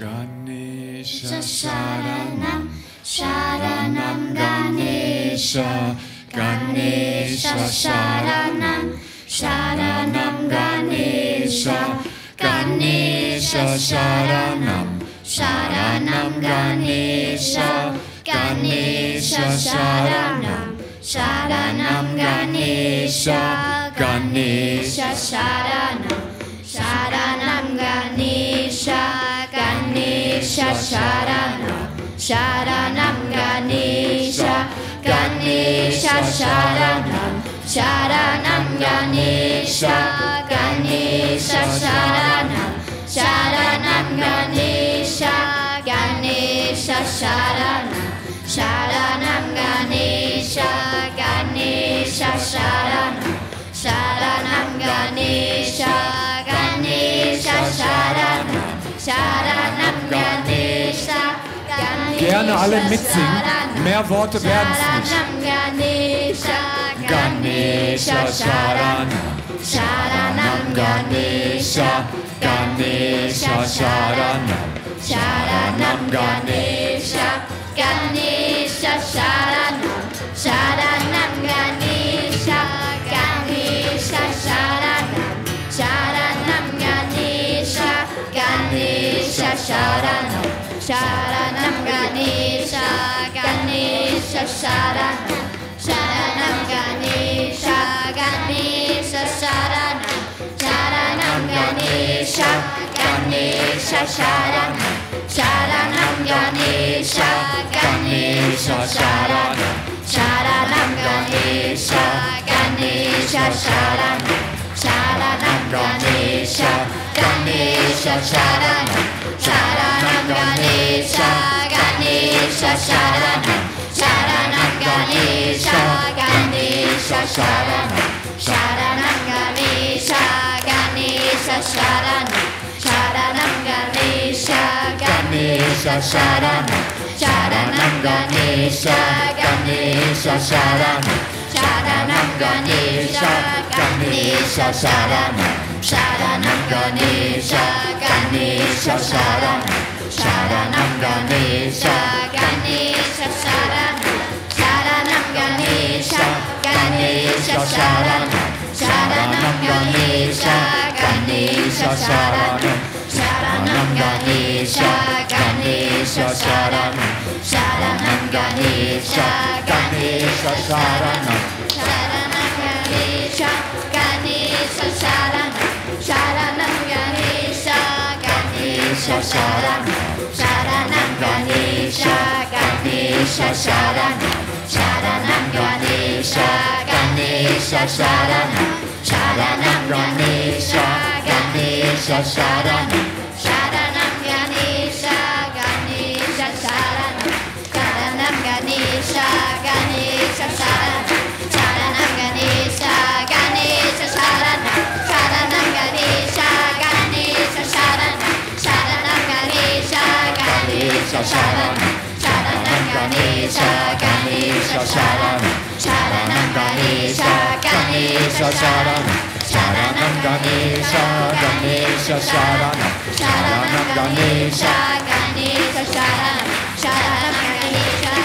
Ganesha Sharanam Sharanam Ganesha Ganesha Sharanam Sharanam Ganesha Ganesha Sharanam Sharanam Ganesha Ganesha Sharanam Sharanam Ganesha Ganesha Sharanam Sharanam Ganesha Ganesha Sharanam Ganesha Ganesha Sharanam Sharanam Ganesha Ganesha Sharanam Sharanam Ganesha Ganesha Sharanam Sharanam Ganesha Ganesha Sharanam Gerne alle mitsingen. Mehr Worte werden es nicht. Ganesha Sharanam Sharanam Ganesha. Ganesha Sharanam Sharanam Ganesha. Ganesha Sharanam Sharanam Ganesha. Ganesha Sharanam Sharanam Ganesha. Ganesha Sharanam Sharanam Sharanam Ganesha Ganesha Sharanam Sharanam Ganesha Ganesha Sharanam Sharanam Ganesha Ganesha Sharanam Sharanam Ganesha Ganesha Sharanam Sharanam Ganesha Ganesha Sharanam Sharanam Ganesha Ganesha Sharanam Sharanam Ganesha Ganesha Sharanam Sharanam Ganesha Ganesha Sharanam Sharanam Ganesha Ganesha Sharanam Sharanam Ganesha Ganesha Sharanam Sharanam Ganesha Ganesha Sharanam Sharanam Ganesha Ganesha Sharanam Sharanam Ganesha Ganesha Sharanam Sharanam Ganesha Ganesha Sharanam Sharanam Ganesha Ganesha Sharanam Sharanam Ganesha Ganesha Sharanam Sharanam Ganesha Ganesha Sharanam Sharanam Ganesha Ganesha Sharanam Sharanam Ganesha Ganesha Sharanam Sharanam Ganesha Ganesha Sharanam Sharanam Ganesha Ganesha Sharanam Sharanam Ganesha Ganesha Sharanam Sharanam Ganesha Ganesha Sharanam Sharanam Ganesha Ganesha Sharanam Sharanam Ganesha Ganesha Sharanam Sharanam Ganesha Ganesha Sharanam Kanisha, Kanisha, Sharanam, Sharanam, Kanisha, Kanisha, Sharanam, Sharanam, Kanisha, Kanisha, Sharanam, Sharanam, Kanisha, Kanisha, Sharanam, Sharanam, Kanisha,